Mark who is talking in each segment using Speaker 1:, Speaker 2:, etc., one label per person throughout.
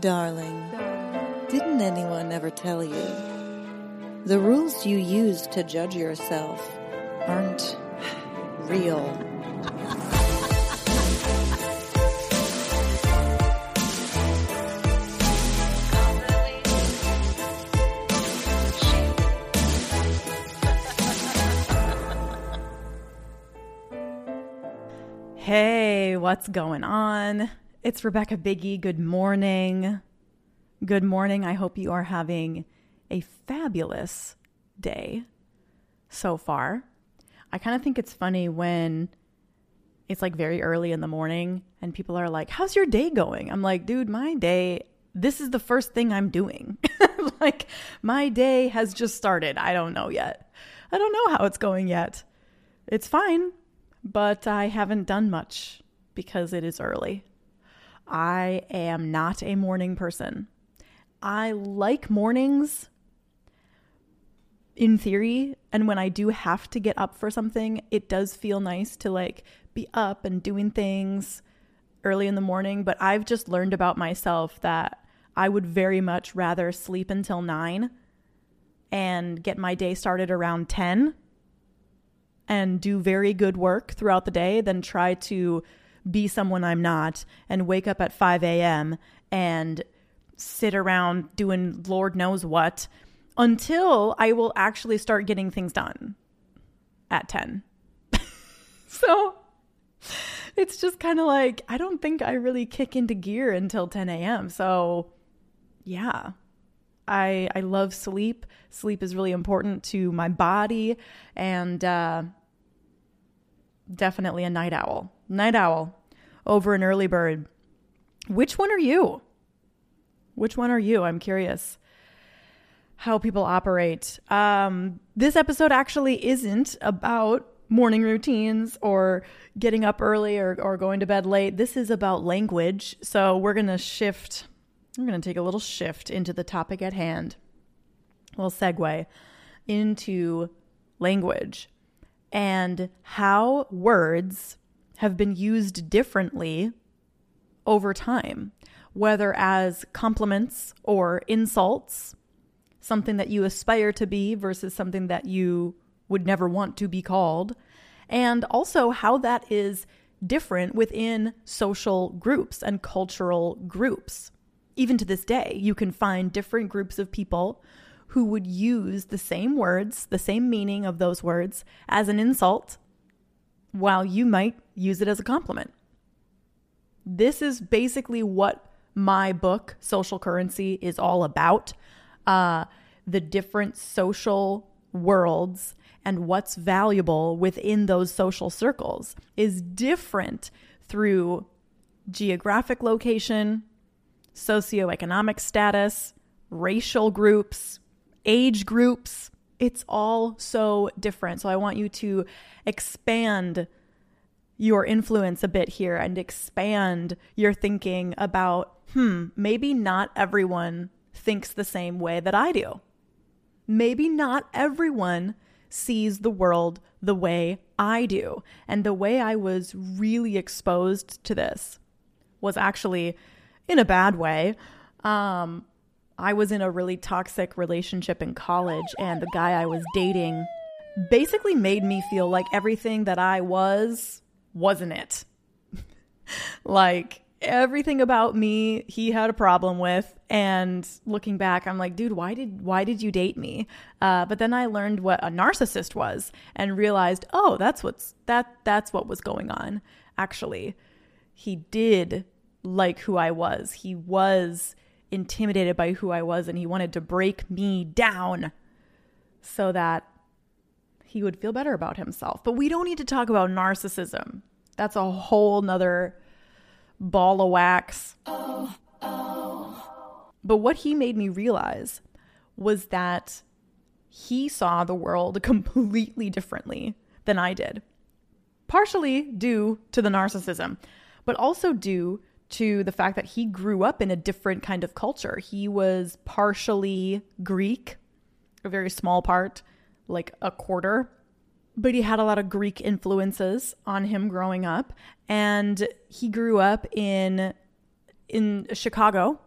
Speaker 1: Darling, didn't anyone ever tell you? The rules you use to judge yourself aren't real.
Speaker 2: Hey, what's going on? It's Rebecca Biggie. Good morning. Good morning. I hope you are having a fabulous day so far. I kind of think it's funny when it's like very early in the morning and people are like, How's your day going? I'm like, Dude, my day, this is the first thing I'm doing. like, my day has just started. I don't know yet. I don't know how it's going yet. It's fine, but I haven't done much because it is early. I am not a morning person. I like mornings in theory, and when I do have to get up for something, it does feel nice to like be up and doing things early in the morning, but I've just learned about myself that I would very much rather sleep until 9 and get my day started around 10 and do very good work throughout the day than try to be someone I'm not and wake up at 5 a.m. and sit around doing Lord knows what until I will actually start getting things done at 10. so it's just kind of like, I don't think I really kick into gear until 10 a.m. So yeah. I, I love sleep. Sleep is really important to my body and uh, definitely a night owl. Night owl over an early bird. Which one are you? Which one are you? I'm curious how people operate. Um, this episode actually isn't about morning routines or getting up early or, or going to bed late. This is about language. So we're going to shift, we're going to take a little shift into the topic at hand. We'll segue into language and how words have been used differently over time, whether as compliments or insults, something that you aspire to be versus something that you would never want to be called, and also how that is different within social groups and cultural groups. Even to this day, you can find different groups of people who would use the same words, the same meaning of those words as an insult, while you might use it as a compliment. This is basically what my book, Social Currency, is all about. Uh, the different social worlds and what's valuable within those social circles is different through geographic location, socioeconomic status, racial groups, age groups. It's all so different. So I want you to expand your influence a bit here and expand your thinking about, hmm, maybe not everyone thinks the same way that I do. Maybe not everyone sees the world the way I do. And the way I was really exposed to this was actually in a bad way. Um, I was in a really toxic relationship in college, and the guy I was dating basically made me feel like everything that I was wasn't it. like everything about me he had a problem with and looking back i'm like dude why did why did you date me? Uh, but then i learned what a narcissist was and realized oh that's what's that that's what was going on. Actually he did like who i was. He was intimidated by who I was and he wanted to break me down so that he would feel better about himself. But we don't need to talk about narcissism. That's a whole nother ball of wax. Oh, oh. But what he made me realize was that he saw the world completely differently than I did. Partially due to the narcissism, but also due to the fact that he grew up in a different kind of culture. He was partially Greek, a very small part, like a quarter, but he had a lot of Greek influences on him growing up. And he grew up in in Chicago,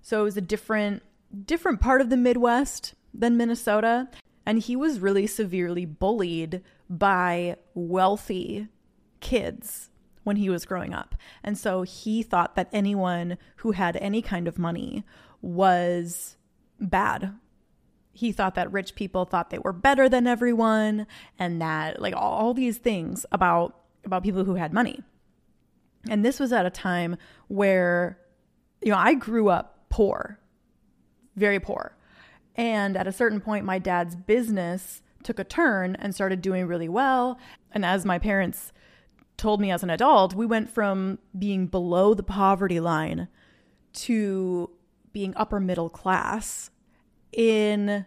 Speaker 2: So it was a different different part of the Midwest than Minnesota, and he was really severely bullied by wealthy kids when he was growing up. And so he thought that anyone who had any kind of money was bad. He thought that rich people thought they were better than everyone and that like all, these things about about people who had money. And this was at a time where you know, I grew up poor. Very poor. And at a certain point my dad's business took a turn and started doing really well. And as my parents told me as an adult, we went from being below the poverty line to being upper middle class in,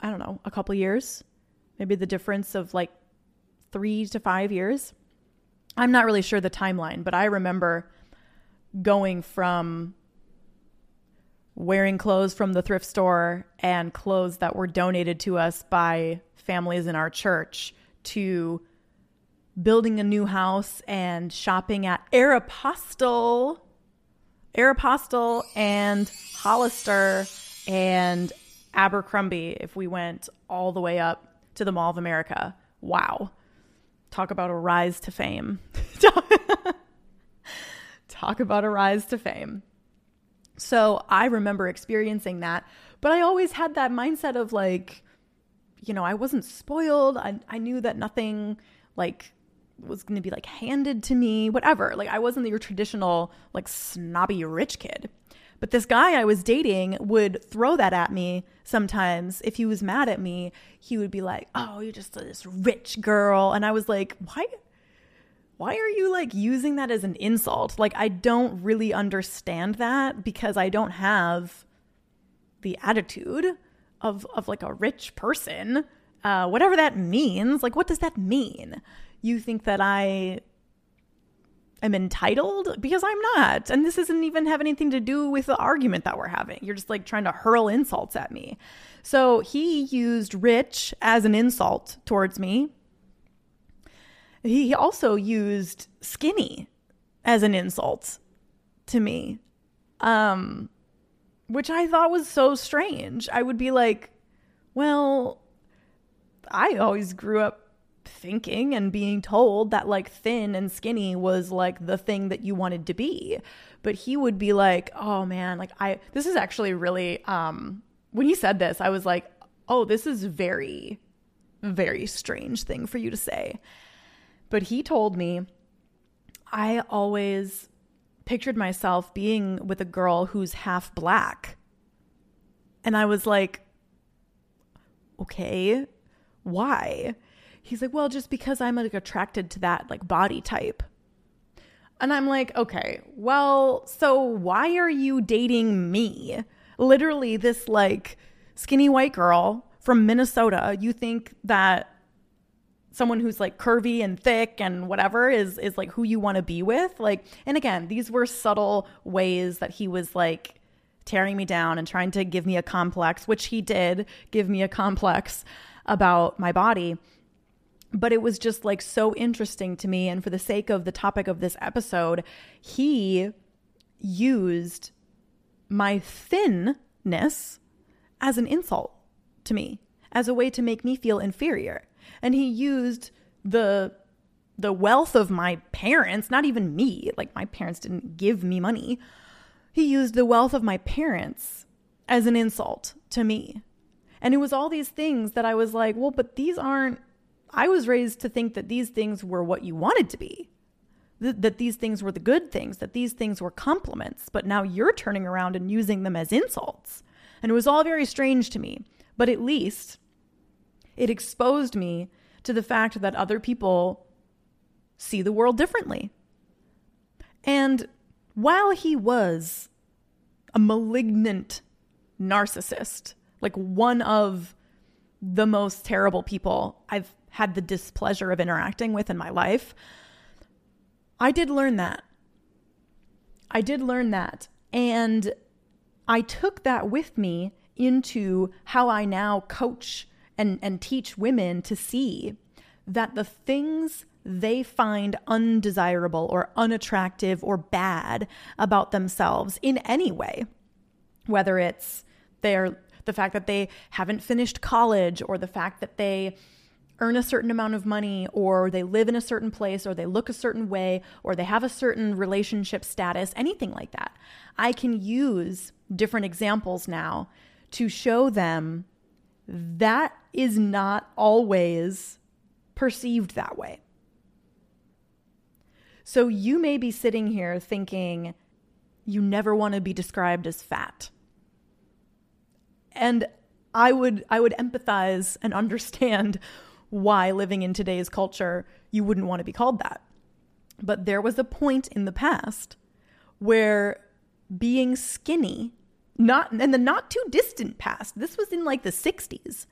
Speaker 2: I don't know, a couple years. Maybe the difference of like three to five years. I'm not really sure the timeline, but I remember going from wearing clothes from the thrift store and clothes that were donated to us by families in our church to building a new house and shopping at Aeropostale, Aeropostale and Hollister and Abercrombie if we went all the way up to the Mall of America. Wow. Talk about a rise to fame. Talk about a rise to fame. So I remember experiencing that, but I always had that mindset of like, you know, I wasn't spoiled. I, I knew that nothing like was going to be like handed to me, whatever. Like I wasn't your traditional like snobby rich kid. But this guy I was dating would throw that at me sometimes. If he was mad at me, he would be like, "Oh, you're just this rich girl." And I was like, "Why why are you like using that as an insult?" Like I don't really understand that because I don't have the attitude of of like a rich person. Uh, whatever that means. Like what does that mean? You think that I am entitled because I'm not. And this doesn't even have anything to do with the argument that we're having. You're just like trying to hurl insults at me. So he used rich as an insult towards me. He also used skinny as an insult to me. Um which I thought was so strange. I would be like, well, I always grew up thinking and being told that like thin and skinny was like the thing that you wanted to be. But he would be like, "Oh man, like I this is actually really um when he said this, I was like, "Oh, this is very very strange thing for you to say." But he told me I always pictured myself being with a girl who's half black. And I was like, okay, why? He's like, well, just because I'm like attracted to that like body type. And I'm like, okay, well, so why are you dating me? Literally, this like skinny white girl from Minnesota. You think that someone who's like curvy and thick and whatever is is like who you want to be with? Like, and again, these were subtle ways that he was like tearing me down and trying to give me a complex, which he did give me a complex about my body but it was just like so interesting to me. And for the sake of the topic of this episode, he used my thinness as an insult to me, as a way to make me feel inferior. And he used the the wealth of my parents, not even me, like my parents didn't give me money. He used the wealth of my parents as an insult to me. And it was all these things that I was like, well, but these aren't I was raised to think that these things were what you wanted to be, Th- that these things were the good things, that these things were compliments, but now you're turning around and using them as insults. And it was all very strange to me, but at least it exposed me to the fact that other people see the world differently. And while he was a malignant narcissist, like one of the most terrible people I've had the displeasure of interacting with in my life. I did learn that. I did learn that. And I took that with me into how I now coach and, and teach women to see that the things they find undesirable or unattractive or bad about themselves in any way, whether it's their the fact that they haven't finished college or the fact that they earn a certain amount of money or they live in a certain place or they look a certain way or they have a certain relationship status, anything like that. I can use different examples now to show them that is not always perceived that way. So you may be sitting here thinking you never want to be described as fat. And I would I would empathize and understand why living in today's culture you wouldn't want to be called that. But there was a point in the past where being skinny, not in the not too distant past, this was in like the 60s,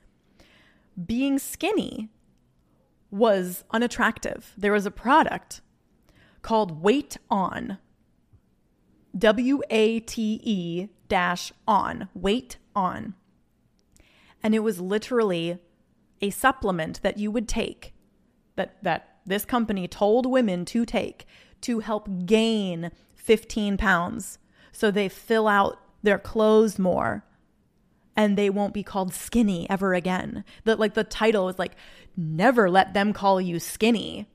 Speaker 2: being skinny was unattractive. There was a product called Weight On. W A T E dash on. Weight On. And it was literally a supplement that you would take that that this company told women to take to help gain 15 pounds so they fill out their clothes more and they won't be called skinny ever again. That like the title is like never let them call you skinny.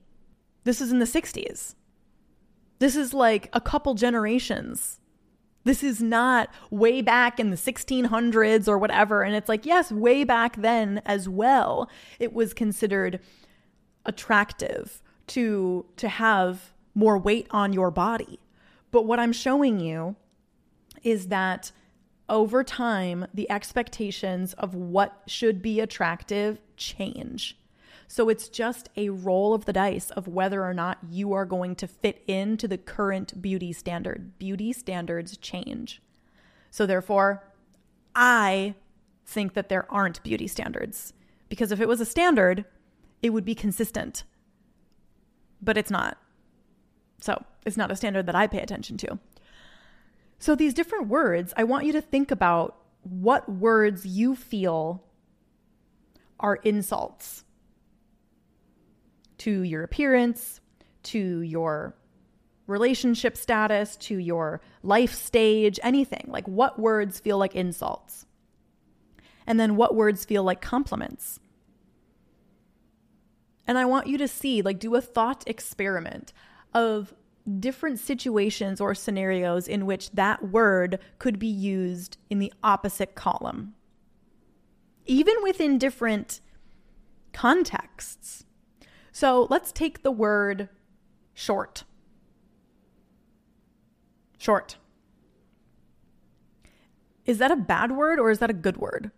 Speaker 2: This is in the 60s. This is like a couple generations this is not way back in the 1600s or whatever. And it's like, yes, way back then as well, it was considered attractive to to have more weight on your body. But what I'm showing you is that over time, the expectations of what should be attractive change. So it's just a roll of the dice of whether or not you are going to fit into the current beauty standard. Beauty standards change. So therefore, I think that there aren't beauty standards because if it was a standard, it would be consistent. But it's not. So it's not a standard that I pay attention to. So these different words, I want you to think about what words you feel are insults to your appearance, to your relationship status, to your life stage, anything. Like what words feel like insults? And then what words feel like compliments? And I want you to see, like, do a thought experiment of different situations or scenarios in which that word could be used in the opposite column. Even within different contexts. So let's take the word short. Short. Is that a bad word or is that a good word?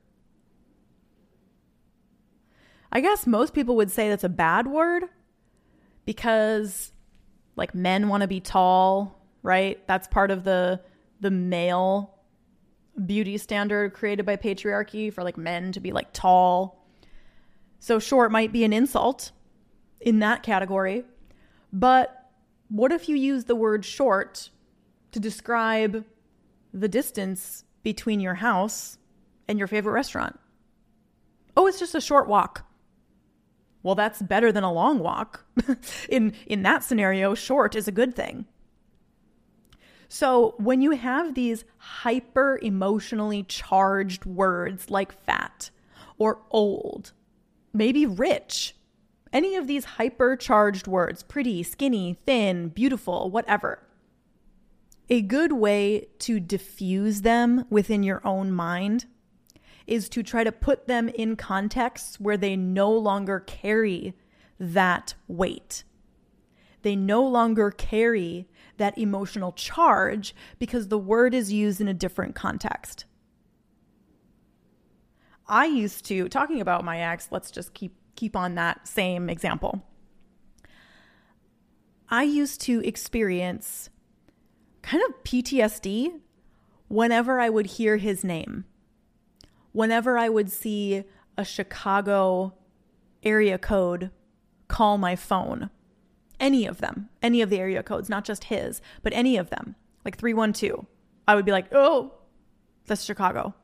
Speaker 2: I guess most people would say that's a bad word because like men want to be tall, right? That's part of the the male beauty standard created by patriarchy for like men to be like tall. So short might be an insult in that category. But what if you use the word short to describe the distance between your house and your favorite restaurant? Oh, it's just a short walk. Well, that's better than a long walk. in in that scenario, short is a good thing. So, when you have these hyper emotionally charged words like fat or old, maybe rich, any of these hypercharged words pretty, skinny, thin, beautiful, whatever. A good way to diffuse them within your own mind is to try to put them in contexts where they no longer carry that weight. They no longer carry that emotional charge because the word is used in a different context. I used to, talking about my ex, let's just keep keep on that same example. I used to experience kind of PTSD whenever I would hear his name. Whenever I would see a Chicago area code call my phone, any of them, any of the area codes, not just his, but any of them, like 312, I would be like, oh, that's Chicago.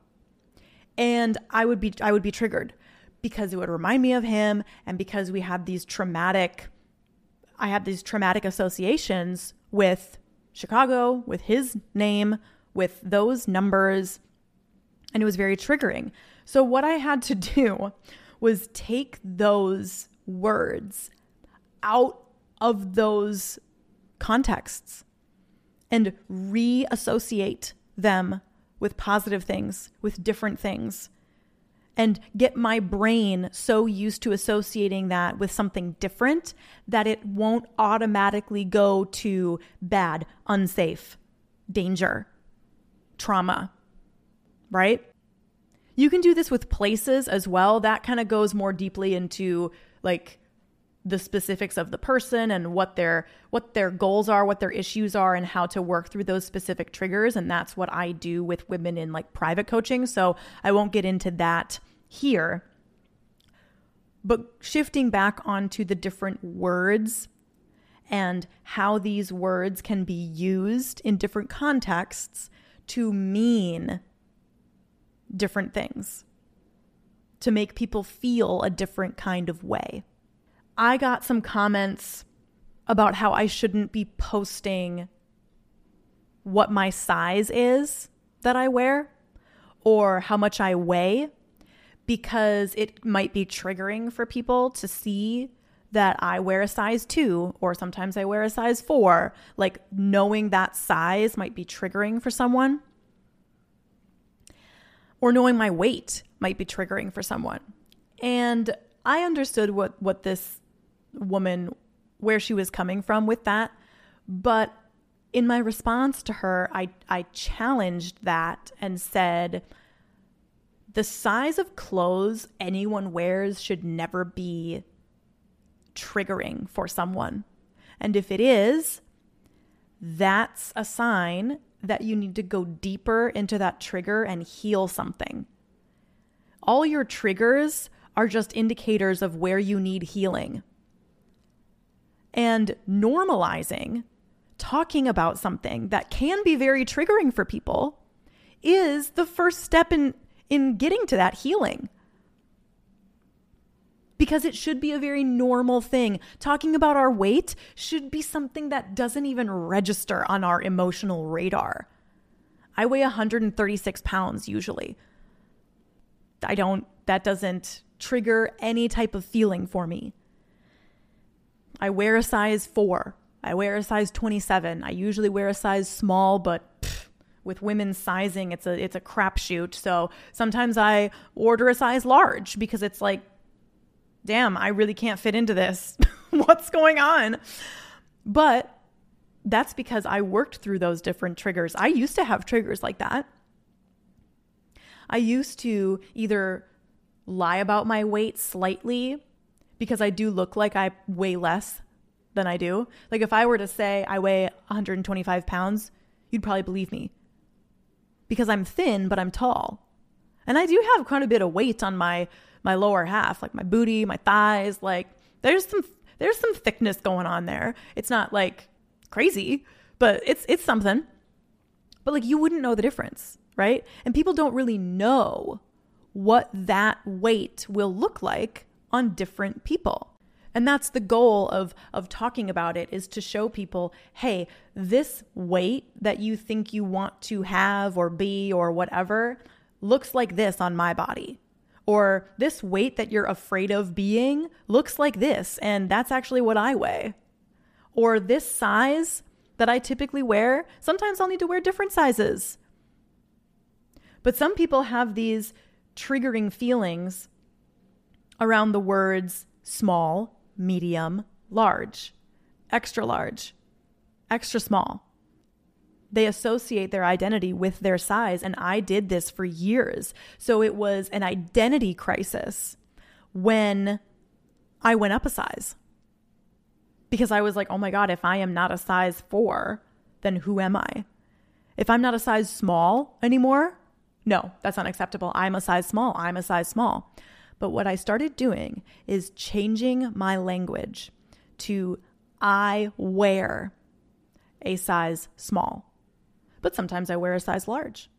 Speaker 2: And I would be I would be triggered because it would remind me of him and because we had these traumatic I had these traumatic associations with Chicago, with his name, with those numbers, And it was very triggering. So, what I had to do was take those words out of those contexts and reassociate them with positive things, with different things, and get my brain so used to associating that with something different that it won't automatically go to bad, unsafe, danger, trauma, right? You can do this with places as well. That kind of goes more deeply into like the specifics of the person and what their what their goals are, what their issues are and how to work through those specific triggers and that's what I do with women in like private coaching. So I won't get into that here. But shifting back onto the different words and how these words can be used in different contexts to mean different things, to make people feel a different kind of way. I got some comments about how I shouldn't be posting what my size is that I wear or how much I weigh because it might be triggering for people to see that I wear a size two or sometimes I wear a size four. Like knowing that size might be triggering for someone. Or knowing my weight might be triggering for someone. And I understood what, what this woman, where she was coming from with that. But in my response to her, I, I challenged that and said, the size of clothes anyone wears should never be triggering for someone. And if it is, that's a sign that you need to go deeper into that trigger and heal something. All your triggers are just indicators of where you need healing. And normalizing talking about something that can be very triggering for people is the first step in in getting to that healing. Because it should be a very normal thing. Talking about our weight should be something that doesn't even register on our emotional radar. I weigh 136 pounds usually. I don't, that doesn't trigger any type of feeling for me. I wear a size four. I wear a size 27. I usually wear a size small, but with women's sizing, it's a it's a crapshoot. So sometimes I order a size large because it's like, damn, I really can't fit into this. What's going on? But that's because I worked through those different triggers. I used to have triggers like that. I used to either lie about my weight slightly because I do look like I weigh less than I do. Like if I were to say I weigh 125 pounds, you'd probably believe me because I'm thin, but I'm tall. And I do have quite a bit of weight on my my lower half, like my booty, my thighs, like there's some there's some thickness going on there. It's not like crazy, but it's it's something. But like you wouldn't know the difference, right? And people don't really know what that weight will look like on different people. And that's the goal of of talking about it is to show people, hey, this weight that you think you want to have or be or whatever looks like this on my body. Or this weight that you're afraid of being looks like this and that's actually what I weigh. Or this size that I typically wear, sometimes I'll need to wear different sizes. But some people have these triggering feelings around the words small, medium, large, extra large, extra small. They associate their identity with their size. And I did this for years. So it was an identity crisis when I went up a size. Because I was like, oh my God, if I am not a size four, then who am I? If I'm not a size small anymore, no, that's unacceptable. I'm a size small. I'm a size small. But what I started doing is changing my language to I wear a size small, but sometimes I wear a size large.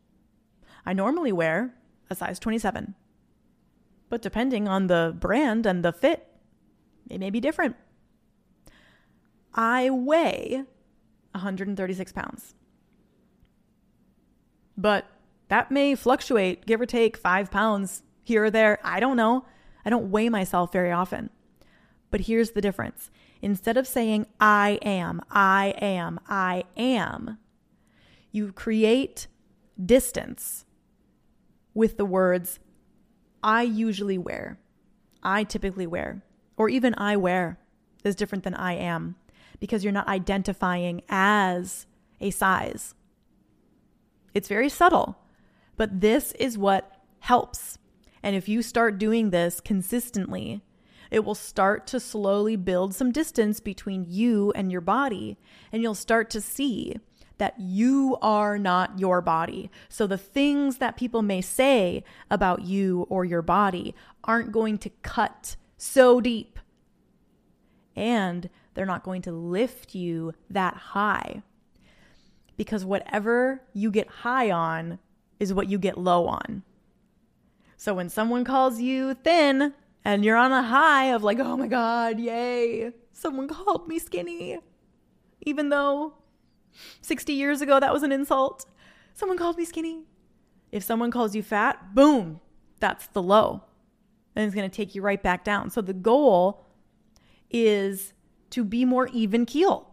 Speaker 2: I normally wear a size 27, but depending on the brand and the fit, it may be different. I weigh 136 pounds, but That may fluctuate, give or take five pounds here or there. I don't know. I don't weigh myself very often. But here's the difference instead of saying, I am, I am, I am, you create distance with the words, I usually wear, I typically wear, or even I wear is different than I am because you're not identifying as a size. It's very subtle, but this is what helps. And if you start doing this consistently, it will start to slowly build some distance between you and your body. And you'll start to see that you are not your body. So the things that people may say about you or your body aren't going to cut so deep. And they're not going to lift you that high. Because whatever you get high on is what you get low on. So when someone calls you thin and you're on a high of like, oh my God, yay, someone called me skinny, even though 60 years ago that was an insult, someone called me skinny. If someone calls you fat, boom, that's the low. And it's going to take you right back down. So the goal is to be more even keel.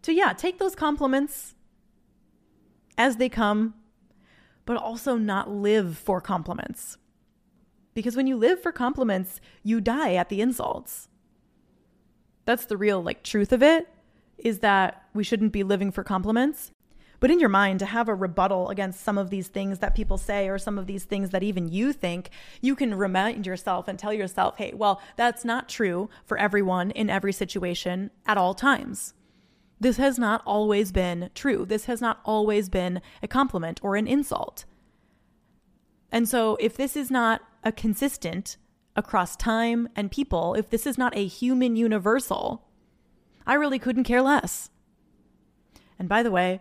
Speaker 2: To, yeah, take those compliments as they come, but also not live for compliments. Because when you live for compliments, you die at the insults. That's the real like truth of it is that we shouldn't be living for compliments. But in your mind, to have a rebuttal against some of these things that people say or some of these things that even you think, you can remind yourself and tell yourself, hey, well, that's not true for everyone in every situation at all times. This has not always been true. This has not always been a compliment or an insult. And so, if this is not a consistent across time and people, if this is not a human universal, I really couldn't care less. And by the way,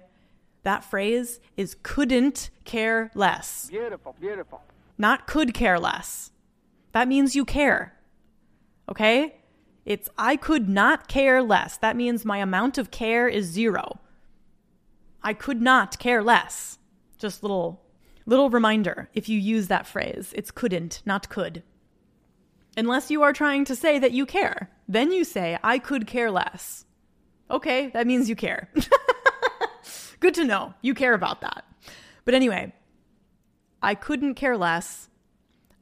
Speaker 2: that phrase is couldn't care less.
Speaker 3: Beautiful, beautiful.
Speaker 2: Not could care less. That means you care. Okay? It's I could not care less. That means my amount of care is zero. I could not care less. Just little little reminder if you use that phrase. It's couldn't, not could. Unless you are trying to say that you care. Then you say I could care less. Okay, that means you care. Good to know. You care about that. But anyway, I couldn't care less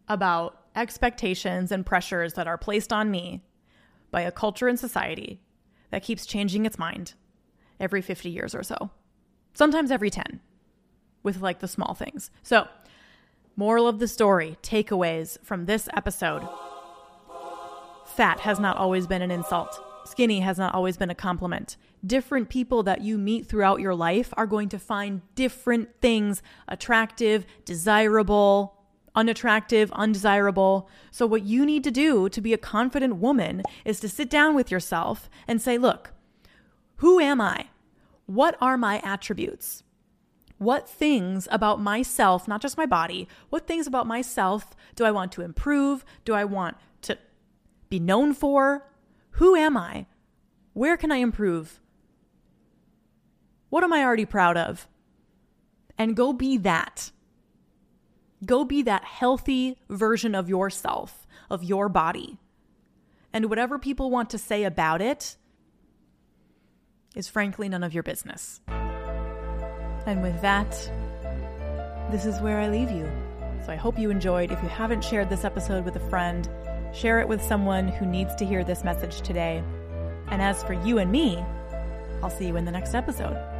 Speaker 2: about expectations and pressures that are placed on me by a culture and society that keeps changing its mind every 50 years or so, sometimes every 10, with like the small things. So, moral of the story, takeaways from this episode fat has not always been an insult, skinny has not always been a compliment. Different people that you meet throughout your life are going to find different things attractive, desirable, unattractive, undesirable. So, what you need to do to be a confident woman is to sit down with yourself and say, look, who am I? What are my attributes? What things about myself, not just my body, what things about myself do I want to improve? Do I want to be known for? Who am I? Where can I improve? What am I already proud of? And go be that. Go be that healthy version of yourself, of your body. And whatever people want to say about it is frankly none of your business. And with that, this is where I leave you. So I hope you enjoyed. If you haven't shared this episode with a friend, share it with someone who needs to hear this message today. And as for you and me, I'll see you in the next episode.